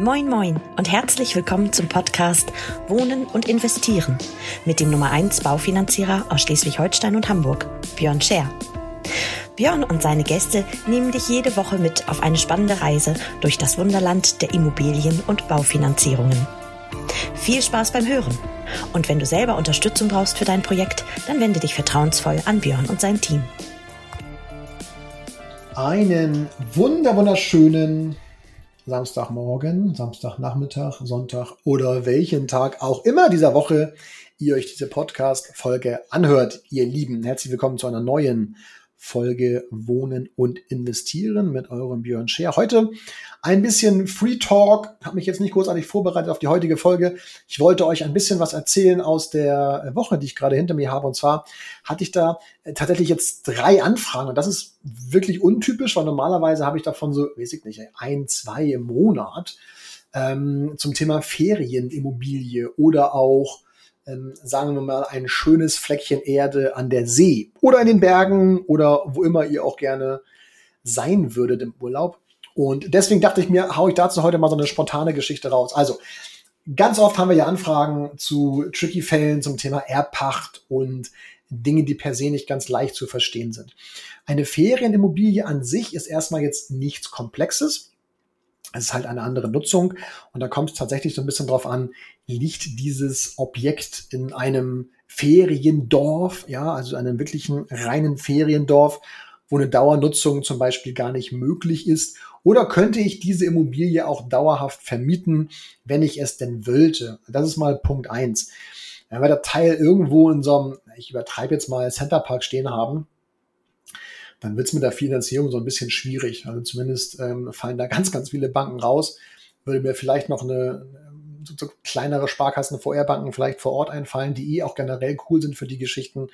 Moin Moin und herzlich willkommen zum Podcast Wohnen und Investieren mit dem Nummer 1 Baufinanzierer aus Schleswig-Holstein und Hamburg, Björn Scher. Björn und seine Gäste nehmen dich jede Woche mit auf eine spannende Reise durch das Wunderland der Immobilien- und Baufinanzierungen. Viel Spaß beim Hören. Und wenn du selber Unterstützung brauchst für dein Projekt, dann wende dich vertrauensvoll an Björn und sein Team. Einen wunder wunderschönen Samstagmorgen, Samstagnachmittag, Sonntag oder welchen Tag auch immer dieser Woche ihr euch diese Podcast-Folge anhört, ihr Lieben. Herzlich willkommen zu einer neuen Folge Wohnen und Investieren mit eurem Björn Scher. Heute ein bisschen Free Talk. Habe mich jetzt nicht großartig vorbereitet auf die heutige Folge. Ich wollte euch ein bisschen was erzählen aus der Woche, die ich gerade hinter mir habe. Und zwar hatte ich da äh, tatsächlich jetzt drei Anfragen. Und das ist wirklich untypisch, weil normalerweise habe ich davon so, weiß ich nicht, ein, zwei im Monat ähm, zum Thema Ferienimmobilie oder auch ähm, sagen wir mal, ein schönes Fleckchen Erde an der See oder in den Bergen oder wo immer ihr auch gerne sein würdet im Urlaub. Und deswegen dachte ich mir, hau ich dazu heute mal so eine spontane Geschichte raus. Also, ganz oft haben wir ja Anfragen zu tricky Fällen zum Thema Erbpacht und Dinge, die per se nicht ganz leicht zu verstehen sind. Eine Ferienimmobilie an sich ist erstmal jetzt nichts Komplexes. Es ist halt eine andere Nutzung und da kommt es tatsächlich so ein bisschen drauf an, liegt dieses Objekt in einem Feriendorf, ja, also einem wirklichen reinen Feriendorf, wo eine Dauernutzung zum Beispiel gar nicht möglich ist? Oder könnte ich diese Immobilie auch dauerhaft vermieten, wenn ich es denn wollte? Das ist mal Punkt eins. Wenn wir das Teil irgendwo in so einem, ich übertreibe jetzt mal, Centerpark stehen haben, dann wird es mit der Finanzierung so ein bisschen schwierig. Also zumindest ähm, fallen da ganz, ganz viele Banken raus. Würde mir vielleicht noch eine so, so kleinere Sparkassen, VR-Banken vielleicht vor Ort einfallen, die eh auch generell cool sind für die Geschichten.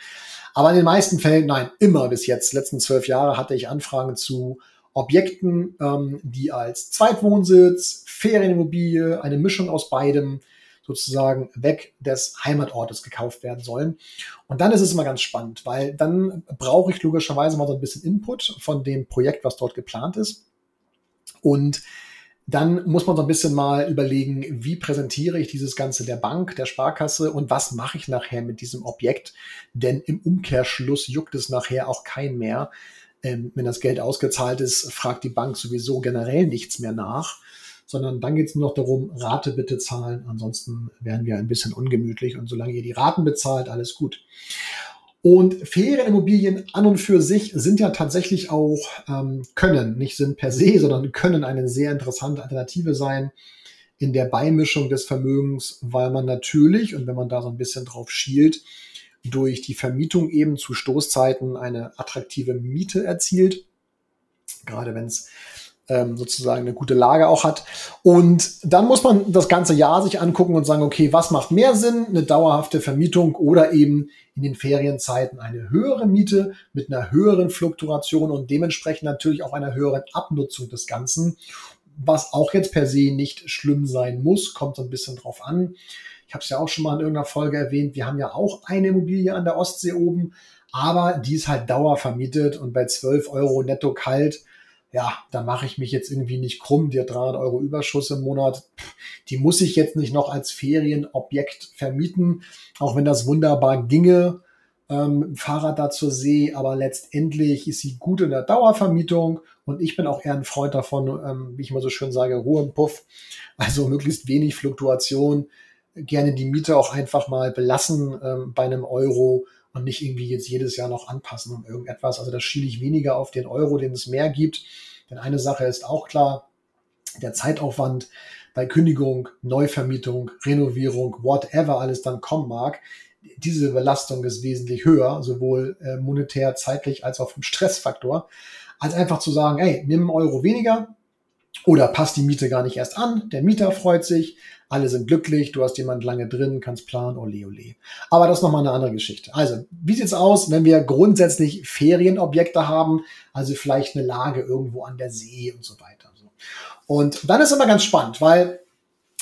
Aber in den meisten Fällen, nein, immer bis jetzt, letzten zwölf Jahre hatte ich Anfragen zu Objekten, ähm, die als Zweitwohnsitz, Ferienimmobilie, eine Mischung aus beidem sozusagen weg des Heimatortes gekauft werden sollen. Und dann ist es immer ganz spannend, weil dann brauche ich logischerweise mal so ein bisschen Input von dem Projekt, was dort geplant ist. Und dann muss man so ein bisschen mal überlegen, wie präsentiere ich dieses Ganze der Bank, der Sparkasse und was mache ich nachher mit diesem Objekt? Denn im Umkehrschluss juckt es nachher auch kein mehr. Ähm, wenn das Geld ausgezahlt ist, fragt die Bank sowieso generell nichts mehr nach sondern dann geht es nur noch darum, Rate bitte zahlen. Ansonsten werden wir ein bisschen ungemütlich und solange ihr die Raten bezahlt, alles gut. Und Ferienimmobilien an und für sich sind ja tatsächlich auch, ähm, können, nicht sind per se, sondern können eine sehr interessante Alternative sein in der Beimischung des Vermögens, weil man natürlich, und wenn man da so ein bisschen drauf schielt, durch die Vermietung eben zu Stoßzeiten eine attraktive Miete erzielt. Gerade wenn es ähm, sozusagen eine gute Lage auch hat. Und dann muss man das ganze Jahr sich angucken und sagen, okay, was macht mehr Sinn? Eine dauerhafte Vermietung oder eben in den Ferienzeiten eine höhere Miete mit einer höheren Fluktuation und dementsprechend natürlich auch einer höheren Abnutzung des Ganzen, was auch jetzt per se nicht schlimm sein muss, kommt so ein bisschen drauf an. Ich habe es ja auch schon mal in irgendeiner Folge erwähnt, wir haben ja auch eine Immobilie an der Ostsee oben, aber die ist halt dauervermietet und bei 12 Euro netto kalt ja, da mache ich mich jetzt irgendwie nicht krumm, hat 300 Euro Überschuss im Monat, die muss ich jetzt nicht noch als Ferienobjekt vermieten, auch wenn das wunderbar ginge, ähm, Fahrrad da zur See, aber letztendlich ist sie gut in der Dauervermietung und ich bin auch eher ein Freund davon, ähm, wie ich mal so schön sage, Ruhe im Puff, also möglichst wenig Fluktuation, gerne die Miete auch einfach mal belassen ähm, bei einem Euro und nicht irgendwie jetzt jedes Jahr noch anpassen um irgendetwas. Also da schiele ich weniger auf den Euro, den es mehr gibt. Denn eine Sache ist auch klar, der Zeitaufwand bei Kündigung, Neuvermietung, Renovierung, whatever alles dann kommen mag, diese Belastung ist wesentlich höher, sowohl äh, monetär, zeitlich als auch vom Stressfaktor, als einfach zu sagen, ey, nimm einen Euro weniger oder passt die Miete gar nicht erst an, der Mieter freut sich, alle sind glücklich, du hast jemand lange drin, kannst planen, ole ole. Aber das ist nochmal eine andere Geschichte. Also, wie sieht's aus, wenn wir grundsätzlich Ferienobjekte haben, also vielleicht eine Lage irgendwo an der See und so weiter. Und dann ist immer ganz spannend, weil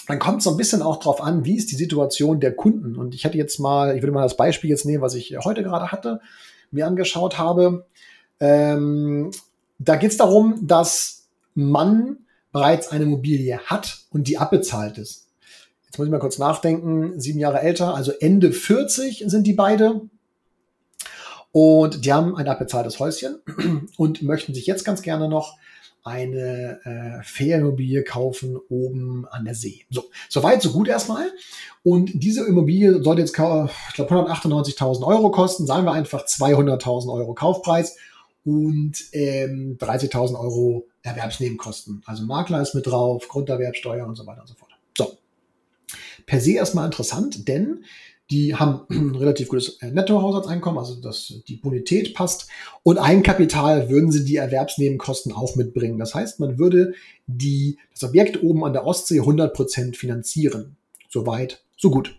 dann kommt so ein bisschen auch drauf an, wie ist die Situation der Kunden. Und ich hätte jetzt mal, ich würde mal das Beispiel jetzt nehmen, was ich heute gerade hatte, mir angeschaut habe. Ähm, da geht es darum, dass man bereits eine Immobilie hat und die abbezahlt ist. Jetzt muss ich mal kurz nachdenken, sieben Jahre älter, also Ende 40 sind die beide. Und die haben ein abbezahltes Häuschen und möchten sich jetzt ganz gerne noch eine äh, Ferienimmobilie kaufen oben an der See. So, soweit, so gut erstmal. Und diese Immobilie sollte jetzt, ich glaube, 198.000 Euro kosten, sagen wir einfach 200.000 Euro Kaufpreis und ähm, 30.000 Euro Erwerbsnebenkosten. Also Makler ist mit drauf, Grunderwerbsteuer und so weiter und so fort. So, per se erstmal interessant, denn die haben ein relativ gutes äh, Nettohaushaltseinkommen, also dass die Bonität passt. Und Eigenkapital würden sie die Erwerbsnebenkosten auch mitbringen. Das heißt, man würde die, das Objekt oben an der Ostsee 100% finanzieren. Soweit, so gut.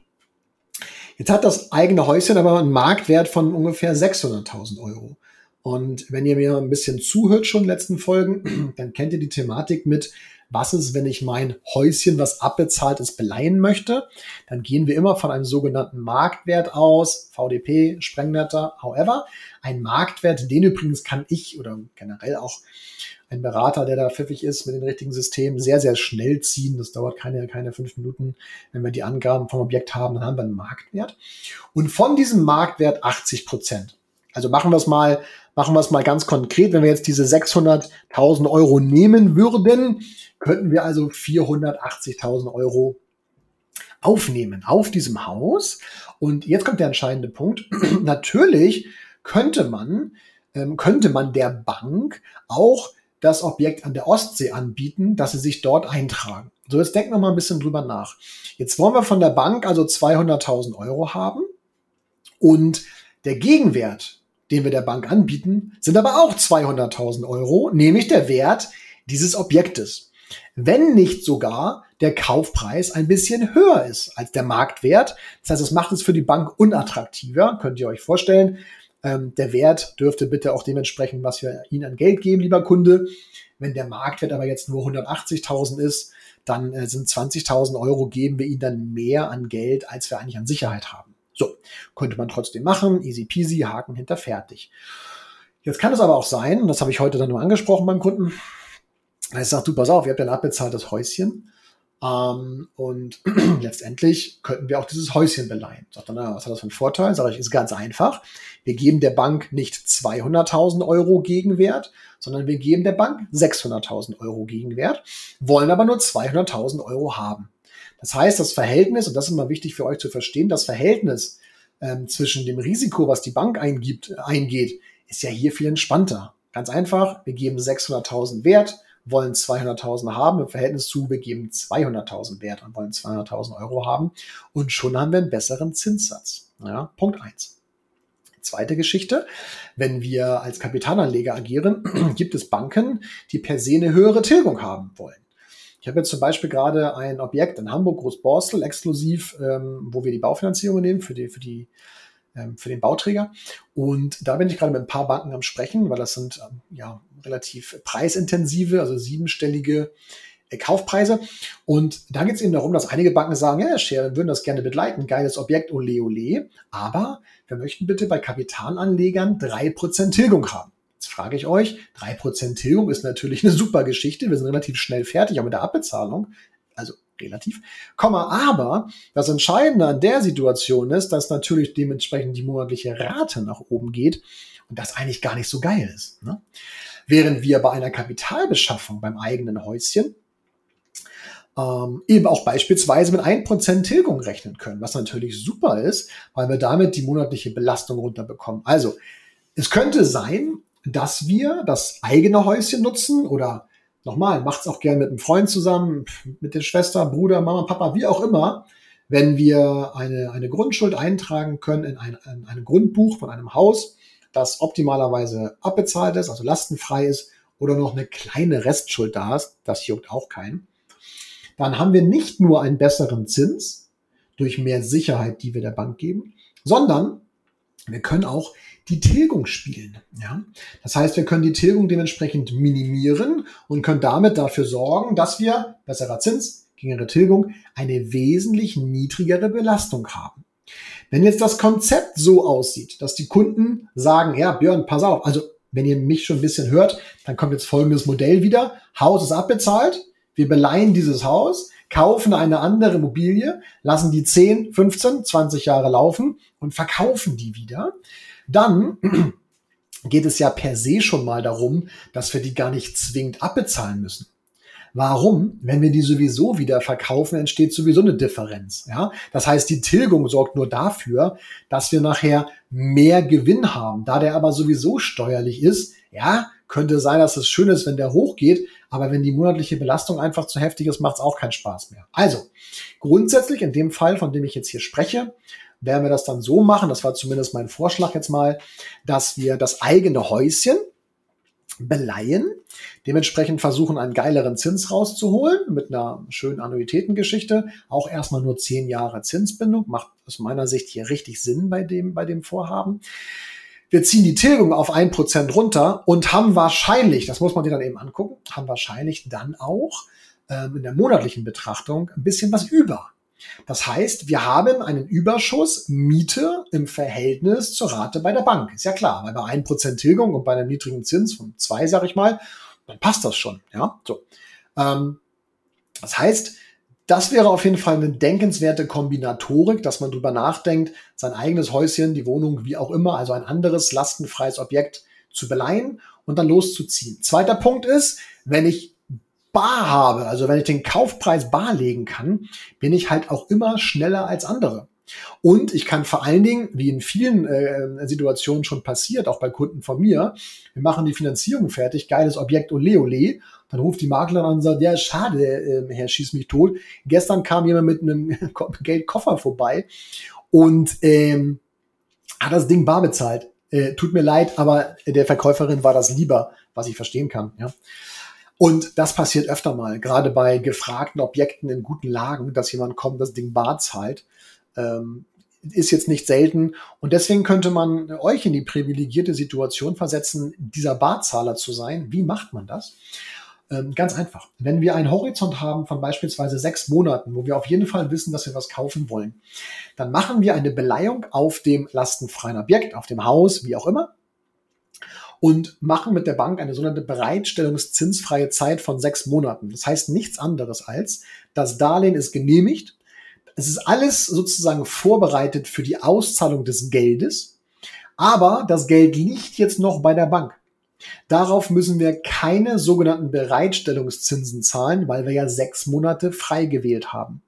Jetzt hat das eigene Häuschen aber einen Marktwert von ungefähr 600.000 Euro. Und wenn ihr mir ein bisschen zuhört schon in den letzten Folgen, dann kennt ihr die Thematik mit, was ist, wenn ich mein Häuschen, was abbezahlt ist, beleihen möchte, dann gehen wir immer von einem sogenannten Marktwert aus, VDP, Sprengnetter, however. Ein Marktwert, den übrigens kann ich oder generell auch ein Berater, der da pfiffig ist mit den richtigen Systemen, sehr, sehr schnell ziehen. Das dauert keine, keine fünf Minuten. Wenn wir die Angaben vom Objekt haben, dann haben wir einen Marktwert. Und von diesem Marktwert 80 Prozent. Also machen wir es mal, machen wir es mal ganz konkret. Wenn wir jetzt diese 600.000 Euro nehmen würden, könnten wir also 480.000 Euro aufnehmen auf diesem Haus. Und jetzt kommt der entscheidende Punkt. Natürlich könnte man, ähm, könnte man der Bank auch das Objekt an der Ostsee anbieten, dass sie sich dort eintragen. So, jetzt denken wir mal ein bisschen drüber nach. Jetzt wollen wir von der Bank also 200.000 Euro haben und der Gegenwert, den wir der Bank anbieten, sind aber auch 200.000 Euro, nämlich der Wert dieses Objektes wenn nicht sogar der Kaufpreis ein bisschen höher ist als der Marktwert. Das heißt, es macht es für die Bank unattraktiver, könnt ihr euch vorstellen. Ähm, der Wert dürfte bitte auch dementsprechend, was wir Ihnen an Geld geben, lieber Kunde. Wenn der Marktwert aber jetzt nur 180.000 ist, dann äh, sind 20.000 Euro geben wir Ihnen dann mehr an Geld, als wir eigentlich an Sicherheit haben. So, könnte man trotzdem machen, easy peasy, Haken hinter fertig. Jetzt kann es aber auch sein, und das habe ich heute dann nur angesprochen beim Kunden, er sagt, du, pass auf, ihr habt ja ein abbezahltes Häuschen. Ähm, und letztendlich könnten wir auch dieses Häuschen beleihen. Sagt er, na, was hat das für einen Vorteil? Sag ich, ist ganz einfach. Wir geben der Bank nicht 200.000 Euro Gegenwert, sondern wir geben der Bank 600.000 Euro Gegenwert, wollen aber nur 200.000 Euro haben. Das heißt, das Verhältnis, und das ist immer wichtig für euch zu verstehen, das Verhältnis ähm, zwischen dem Risiko, was die Bank eingibt, eingeht, ist ja hier viel entspannter. Ganz einfach, wir geben 600.000 Wert, wollen 200.000 haben im Verhältnis zu, wir geben 200.000 Wert und wollen 200.000 Euro haben und schon haben wir einen besseren Zinssatz. Ja, Punkt eins. Zweite Geschichte, wenn wir als Kapitalanleger agieren, gibt es Banken, die per se eine höhere Tilgung haben wollen. Ich habe jetzt zum Beispiel gerade ein Objekt in Hamburg, Großborstel, exklusiv, ähm, wo wir die Baufinanzierung nehmen für die, für die ähm, für den Bauträger. Und da bin ich gerade mit ein paar Banken am Sprechen, weil das sind ähm, ja relativ preisintensive, also siebenstellige äh, Kaufpreise. Und da geht es eben darum, dass einige Banken sagen, ja, Share, wir würden das gerne begleiten, geiles Objekt, ole ole, aber wir möchten bitte bei Kapitalanlegern drei Prozent Tilgung haben. Jetzt frage ich euch, drei Prozent Tilgung ist natürlich eine super Geschichte, wir sind relativ schnell fertig, auch mit der Abbezahlung. Also relativ, Komma, aber das Entscheidende an der Situation ist, dass natürlich dementsprechend die monatliche Rate nach oben geht und das eigentlich gar nicht so geil ist. Ne? Während wir bei einer Kapitalbeschaffung beim eigenen Häuschen ähm, eben auch beispielsweise mit 1% Tilgung rechnen können, was natürlich super ist, weil wir damit die monatliche Belastung runterbekommen. Also, es könnte sein, dass wir das eigene Häuschen nutzen oder nochmal, macht's auch gern mit einem Freund zusammen, mit der Schwester, Bruder, Mama, Papa, wie auch immer, wenn wir eine, eine Grundschuld eintragen können in ein, in ein Grundbuch von einem Haus, das optimalerweise abbezahlt ist, also lastenfrei ist oder noch eine kleine Restschuld da ist, das juckt auch keinen, dann haben wir nicht nur einen besseren Zins durch mehr Sicherheit, die wir der Bank geben, sondern wir können auch die Tilgung spielen. Ja? Das heißt, wir können die Tilgung dementsprechend minimieren und können damit dafür sorgen, dass wir, besserer Zins, geringere Tilgung, eine wesentlich niedrigere Belastung haben. Wenn jetzt das Konzept so aussieht, dass die Kunden sagen, ja, Björn, pass auf, also wenn ihr mich schon ein bisschen hört, dann kommt jetzt folgendes Modell wieder. Haus ist abbezahlt, Wir beleihen dieses Haus, kaufen eine andere Immobilie, lassen die 10, 15, 20 Jahre laufen und verkaufen die wieder. Dann geht es ja per se schon mal darum, dass wir die gar nicht zwingend abbezahlen müssen. Warum? Wenn wir die sowieso wieder verkaufen, entsteht sowieso eine Differenz. Ja? Das heißt, die Tilgung sorgt nur dafür, dass wir nachher mehr Gewinn haben. Da der aber sowieso steuerlich ist, ja, könnte sein, dass es schön ist, wenn der hochgeht, aber wenn die monatliche Belastung einfach zu heftig ist, macht es auch keinen Spaß mehr. Also, grundsätzlich in dem Fall, von dem ich jetzt hier spreche, werden wir das dann so machen, das war zumindest mein Vorschlag jetzt mal, dass wir das eigene Häuschen, beleihen, dementsprechend versuchen, einen geileren Zins rauszuholen mit einer schönen Annuitätengeschichte. Auch erstmal nur zehn Jahre Zinsbindung, macht aus meiner Sicht hier richtig Sinn bei dem, bei dem Vorhaben. Wir ziehen die Tilgung auf ein Prozent runter und haben wahrscheinlich, das muss man sich dann eben angucken, haben wahrscheinlich dann auch ähm, in der monatlichen Betrachtung ein bisschen was über. Das heißt, wir haben einen Überschuss Miete im Verhältnis zur Rate bei der Bank. Ist ja klar, weil bei 1% Tilgung und bei einem niedrigen Zins von 2, sag ich mal, dann passt das schon. Ja, so. Ähm, das heißt, das wäre auf jeden Fall eine denkenswerte Kombinatorik, dass man drüber nachdenkt, sein eigenes Häuschen, die Wohnung, wie auch immer, also ein anderes lastenfreies Objekt zu beleihen und dann loszuziehen. Zweiter Punkt ist, wenn ich bar habe, also wenn ich den Kaufpreis bar legen kann, bin ich halt auch immer schneller als andere. Und ich kann vor allen Dingen, wie in vielen äh, Situationen schon passiert, auch bei Kunden von mir, wir machen die Finanzierung fertig, geiles Objekt ole ole, dann ruft die Maklerin an und sagt, ja, schade, äh, Herr, schieß mich tot. Gestern kam jemand mit einem Geldkoffer vorbei und ähm, hat das Ding bar bezahlt. Äh, tut mir leid, aber der Verkäuferin war das lieber, was ich verstehen kann. Ja. Und das passiert öfter mal, gerade bei gefragten Objekten in guten Lagen, dass jemand kommt, das Ding bar zahlt. Ähm, ist jetzt nicht selten. Und deswegen könnte man euch in die privilegierte Situation versetzen, dieser Barzahler zu sein. Wie macht man das? Ähm, ganz einfach. Wenn wir einen Horizont haben von beispielsweise sechs Monaten, wo wir auf jeden Fall wissen, dass wir was kaufen wollen, dann machen wir eine Beleihung auf dem lastenfreien Objekt, auf dem Haus, wie auch immer, und machen mit der Bank eine sogenannte Bereitstellungszinsfreie Zeit von sechs Monaten. Das heißt nichts anderes als, das Darlehen ist genehmigt. Es ist alles sozusagen vorbereitet für die Auszahlung des Geldes. Aber das Geld liegt jetzt noch bei der Bank. Darauf müssen wir keine sogenannten Bereitstellungszinsen zahlen, weil wir ja sechs Monate frei gewählt haben.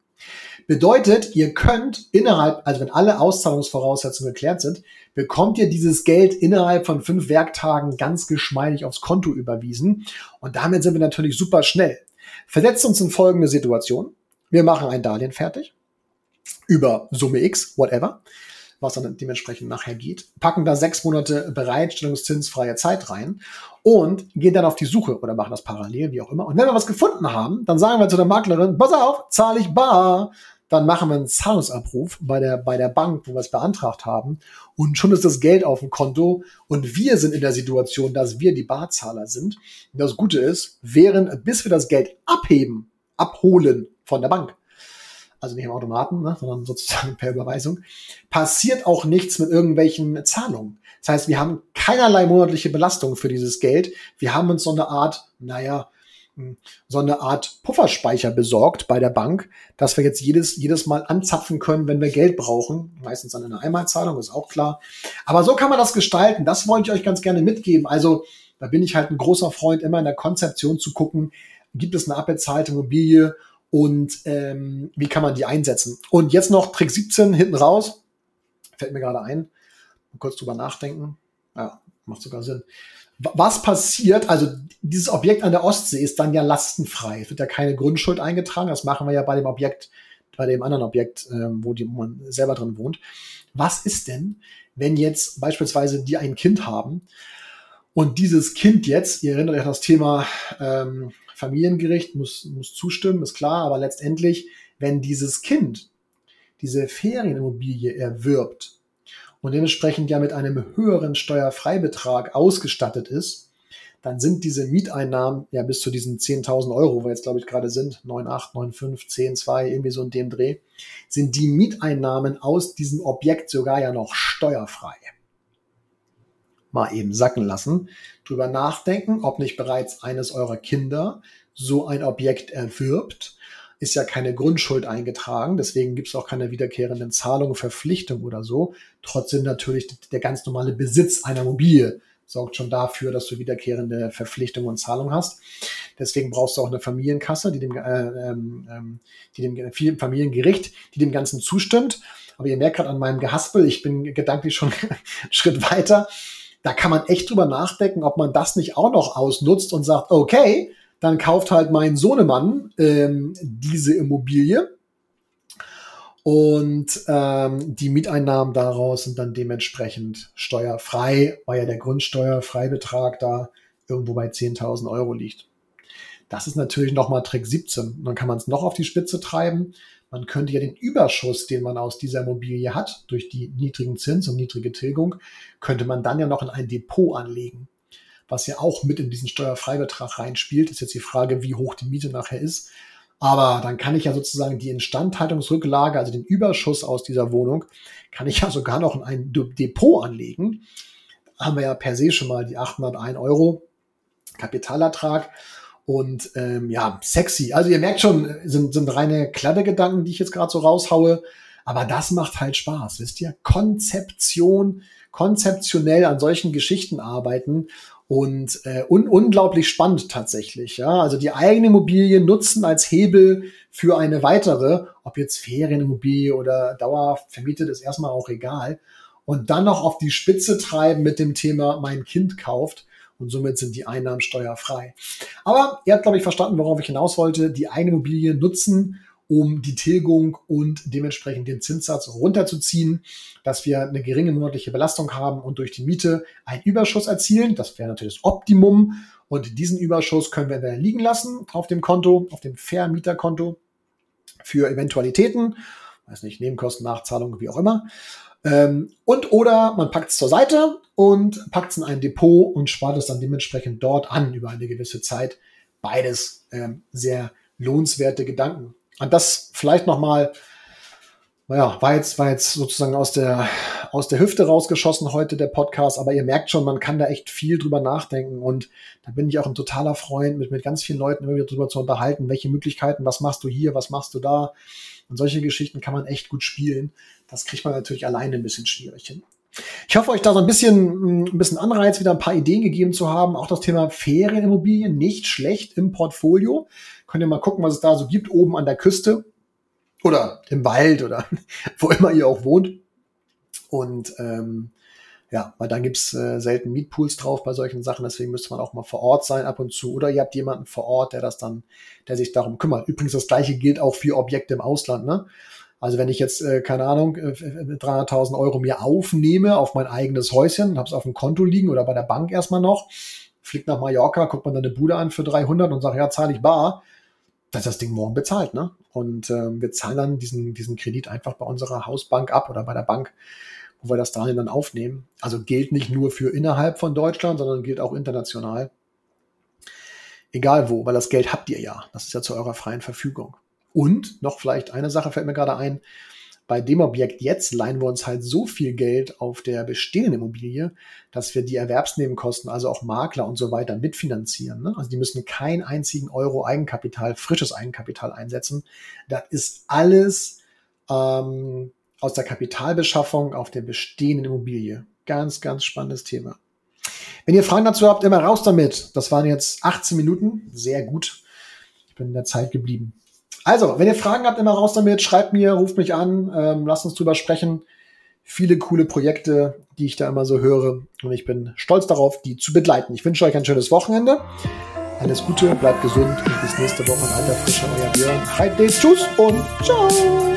Bedeutet, ihr könnt innerhalb, also wenn alle Auszahlungsvoraussetzungen geklärt sind, bekommt ihr dieses Geld innerhalb von fünf Werktagen ganz geschmeidig aufs Konto überwiesen. Und damit sind wir natürlich super schnell. Versetzt uns in folgende Situation. Wir machen ein Darlehen fertig über Summe X, whatever, was dann dementsprechend nachher geht, packen da sechs Monate Bereitstellungszinsfreie Zeit rein und gehen dann auf die Suche oder machen das parallel, wie auch immer. Und wenn wir was gefunden haben, dann sagen wir zu der Maklerin, pass auf, zahle ich bar dann machen wir einen Zahlungsabruf bei der, bei der Bank, wo wir es beantragt haben. Und schon ist das Geld auf dem Konto. Und wir sind in der Situation, dass wir die Barzahler sind. Und das Gute ist, während, bis wir das Geld abheben, abholen von der Bank, also nicht im Automaten, ne, sondern sozusagen per Überweisung, passiert auch nichts mit irgendwelchen Zahlungen. Das heißt, wir haben keinerlei monatliche Belastung für dieses Geld. Wir haben uns so eine Art, naja, so eine Art Pufferspeicher besorgt bei der Bank, dass wir jetzt jedes, jedes Mal anzapfen können, wenn wir Geld brauchen. Meistens dann eine Einmalzahlung, ist auch klar. Aber so kann man das gestalten. Das wollte ich euch ganz gerne mitgeben. Also da bin ich halt ein großer Freund, immer in der Konzeption zu gucken, gibt es eine abbezahlte Immobilie und ähm, wie kann man die einsetzen. Und jetzt noch Trick 17 hinten raus. Fällt mir gerade ein. Mal kurz drüber nachdenken. Ja, macht sogar Sinn was passiert? Also dieses Objekt an der Ostsee ist dann ja lastenfrei. Es wird ja keine Grundschuld eingetragen. Das machen wir ja bei dem Objekt, bei dem anderen Objekt, ähm, wo, die, wo man selber drin wohnt. Was ist denn, wenn jetzt beispielsweise die ein Kind haben und dieses Kind jetzt, ihr erinnert euch an das Thema ähm, Familiengericht, muss, muss zustimmen, ist klar, aber letztendlich, wenn dieses Kind diese Ferienimmobilie erwirbt und dementsprechend ja mit einem höheren Steuerfreibetrag ausgestattet ist, dann sind diese Mieteinnahmen ja bis zu diesen 10.000 Euro, wo wir jetzt glaube ich gerade sind, 9,8, 9,5, 10,2, irgendwie so in dem Dreh, sind die Mieteinnahmen aus diesem Objekt sogar ja noch steuerfrei. Mal eben sacken lassen, drüber nachdenken, ob nicht bereits eines eurer Kinder so ein Objekt erwirbt, ist ja keine Grundschuld eingetragen, deswegen gibt es auch keine wiederkehrenden Zahlungen, Verpflichtungen oder so. Trotzdem natürlich der ganz normale Besitz einer Immobilie sorgt schon dafür, dass du wiederkehrende Verpflichtungen und Zahlungen hast. Deswegen brauchst du auch eine Familienkasse, die dem, äh, ähm, ähm die dem Familiengericht, die dem Ganzen zustimmt. Aber ihr merkt gerade an meinem Gehaspel, ich bin gedanklich schon einen Schritt weiter. Da kann man echt drüber nachdenken, ob man das nicht auch noch ausnutzt und sagt, okay, dann kauft halt mein Sohnemann ähm, diese Immobilie und ähm, die Mieteinnahmen daraus sind dann dementsprechend steuerfrei, weil ja der Grundsteuerfreibetrag da irgendwo bei 10.000 Euro liegt. Das ist natürlich nochmal Trick 17. dann kann man es noch auf die Spitze treiben. Man könnte ja den Überschuss, den man aus dieser Immobilie hat, durch die niedrigen Zins und niedrige Tilgung, könnte man dann ja noch in ein Depot anlegen. Was ja auch mit in diesen Steuerfreibetrag reinspielt. Ist jetzt die Frage, wie hoch die Miete nachher ist. Aber dann kann ich ja sozusagen die Instandhaltungsrücklage, also den Überschuss aus dieser Wohnung, kann ich ja sogar noch in ein Depot anlegen. Da haben wir ja per se schon mal die 801 Euro Kapitalertrag. Und ähm, ja, sexy. Also ihr merkt schon, sind, sind reine Kladdegedanken, die ich jetzt gerade so raushaue. Aber das macht halt Spaß, wisst ihr? Konzeption, konzeptionell an solchen Geschichten arbeiten und äh, un unglaublich spannend tatsächlich. Ja, also die eigene Immobilie nutzen als Hebel für eine weitere, ob jetzt Ferienimmobilie oder dauerhaft vermietet, ist erstmal auch egal. Und dann noch auf die Spitze treiben mit dem Thema mein Kind kauft und somit sind die Einnahmen steuerfrei. Aber ihr habt, glaube ich, verstanden, worauf ich hinaus wollte. Die eigene Immobilie nutzen, um die Tilgung und dementsprechend den Zinssatz runterzuziehen, dass wir eine geringe monatliche Belastung haben und durch die Miete einen Überschuss erzielen. Das wäre natürlich das Optimum. Und diesen Überschuss können wir dann liegen lassen auf dem Konto, auf dem Vermieterkonto für Eventualitäten, weiß nicht, Nebenkosten, Nachzahlungen, wie auch immer. Ähm, und oder man packt es zur Seite und packt es in ein Depot und spart es dann dementsprechend dort an über eine gewisse Zeit. Beides ähm, sehr lohnenswerte Gedanken. Und das vielleicht nochmal, naja, war jetzt, war jetzt sozusagen aus der, aus der Hüfte rausgeschossen heute der Podcast, aber ihr merkt schon, man kann da echt viel drüber nachdenken und da bin ich auch ein totaler Freund, mit, mit ganz vielen Leuten immer wieder drüber zu unterhalten, welche Möglichkeiten, was machst du hier, was machst du da und solche Geschichten kann man echt gut spielen. Das kriegt man natürlich alleine ein bisschen schwierig hin. Ich hoffe, euch da so ein bisschen, ein bisschen Anreiz, wieder ein paar Ideen gegeben zu haben. Auch das Thema Ferienimmobilien nicht schlecht im Portfolio. Könnt ihr mal gucken, was es da so gibt, oben an der Küste oder im Wald oder wo immer ihr auch wohnt. Und ähm, ja, weil dann gibt's äh, selten Mietpools drauf bei solchen Sachen, deswegen müsste man auch mal vor Ort sein ab und zu. Oder ihr habt jemanden vor Ort, der das dann, der sich darum kümmert. Übrigens, das gleiche gilt auch für Objekte im Ausland, ne? Also wenn ich jetzt, äh, keine Ahnung, äh, 300.000 Euro mir aufnehme auf mein eigenes Häuschen, habe es auf dem Konto liegen oder bei der Bank erstmal noch, fliegt nach Mallorca, guckt man dann eine Bude an für 300 und sagt, ja, zahle ich bar, dass das Ding morgen bezahlt. Ne? Und ähm, wir zahlen dann diesen, diesen Kredit einfach bei unserer Hausbank ab oder bei der Bank, wo wir das Darlehen dann aufnehmen. Also gilt nicht nur für innerhalb von Deutschland, sondern gilt auch international. Egal wo, weil das Geld habt ihr ja. Das ist ja zu eurer freien Verfügung. Und noch vielleicht eine Sache fällt mir gerade ein. Bei dem Objekt jetzt leihen wir uns halt so viel Geld auf der bestehenden Immobilie, dass wir die Erwerbsnebenkosten, also auch Makler und so weiter mitfinanzieren. Ne? Also die müssen keinen einzigen Euro Eigenkapital, frisches Eigenkapital einsetzen. Das ist alles ähm, aus der Kapitalbeschaffung auf der bestehenden Immobilie. Ganz, ganz spannendes Thema. Wenn ihr Fragen dazu habt, immer raus damit. Das waren jetzt 18 Minuten. Sehr gut. Ich bin in der Zeit geblieben. Also, wenn ihr Fragen habt, immer raus damit, schreibt mir, ruft mich an, ähm, lasst uns drüber sprechen. Viele coole Projekte, die ich da immer so höre. Und ich bin stolz darauf, die zu begleiten. Ich wünsche euch ein schönes Wochenende. Alles Gute, bleibt gesund und bis nächste Woche in alter Frische. Euer Björn. Halt tschüss und ciao.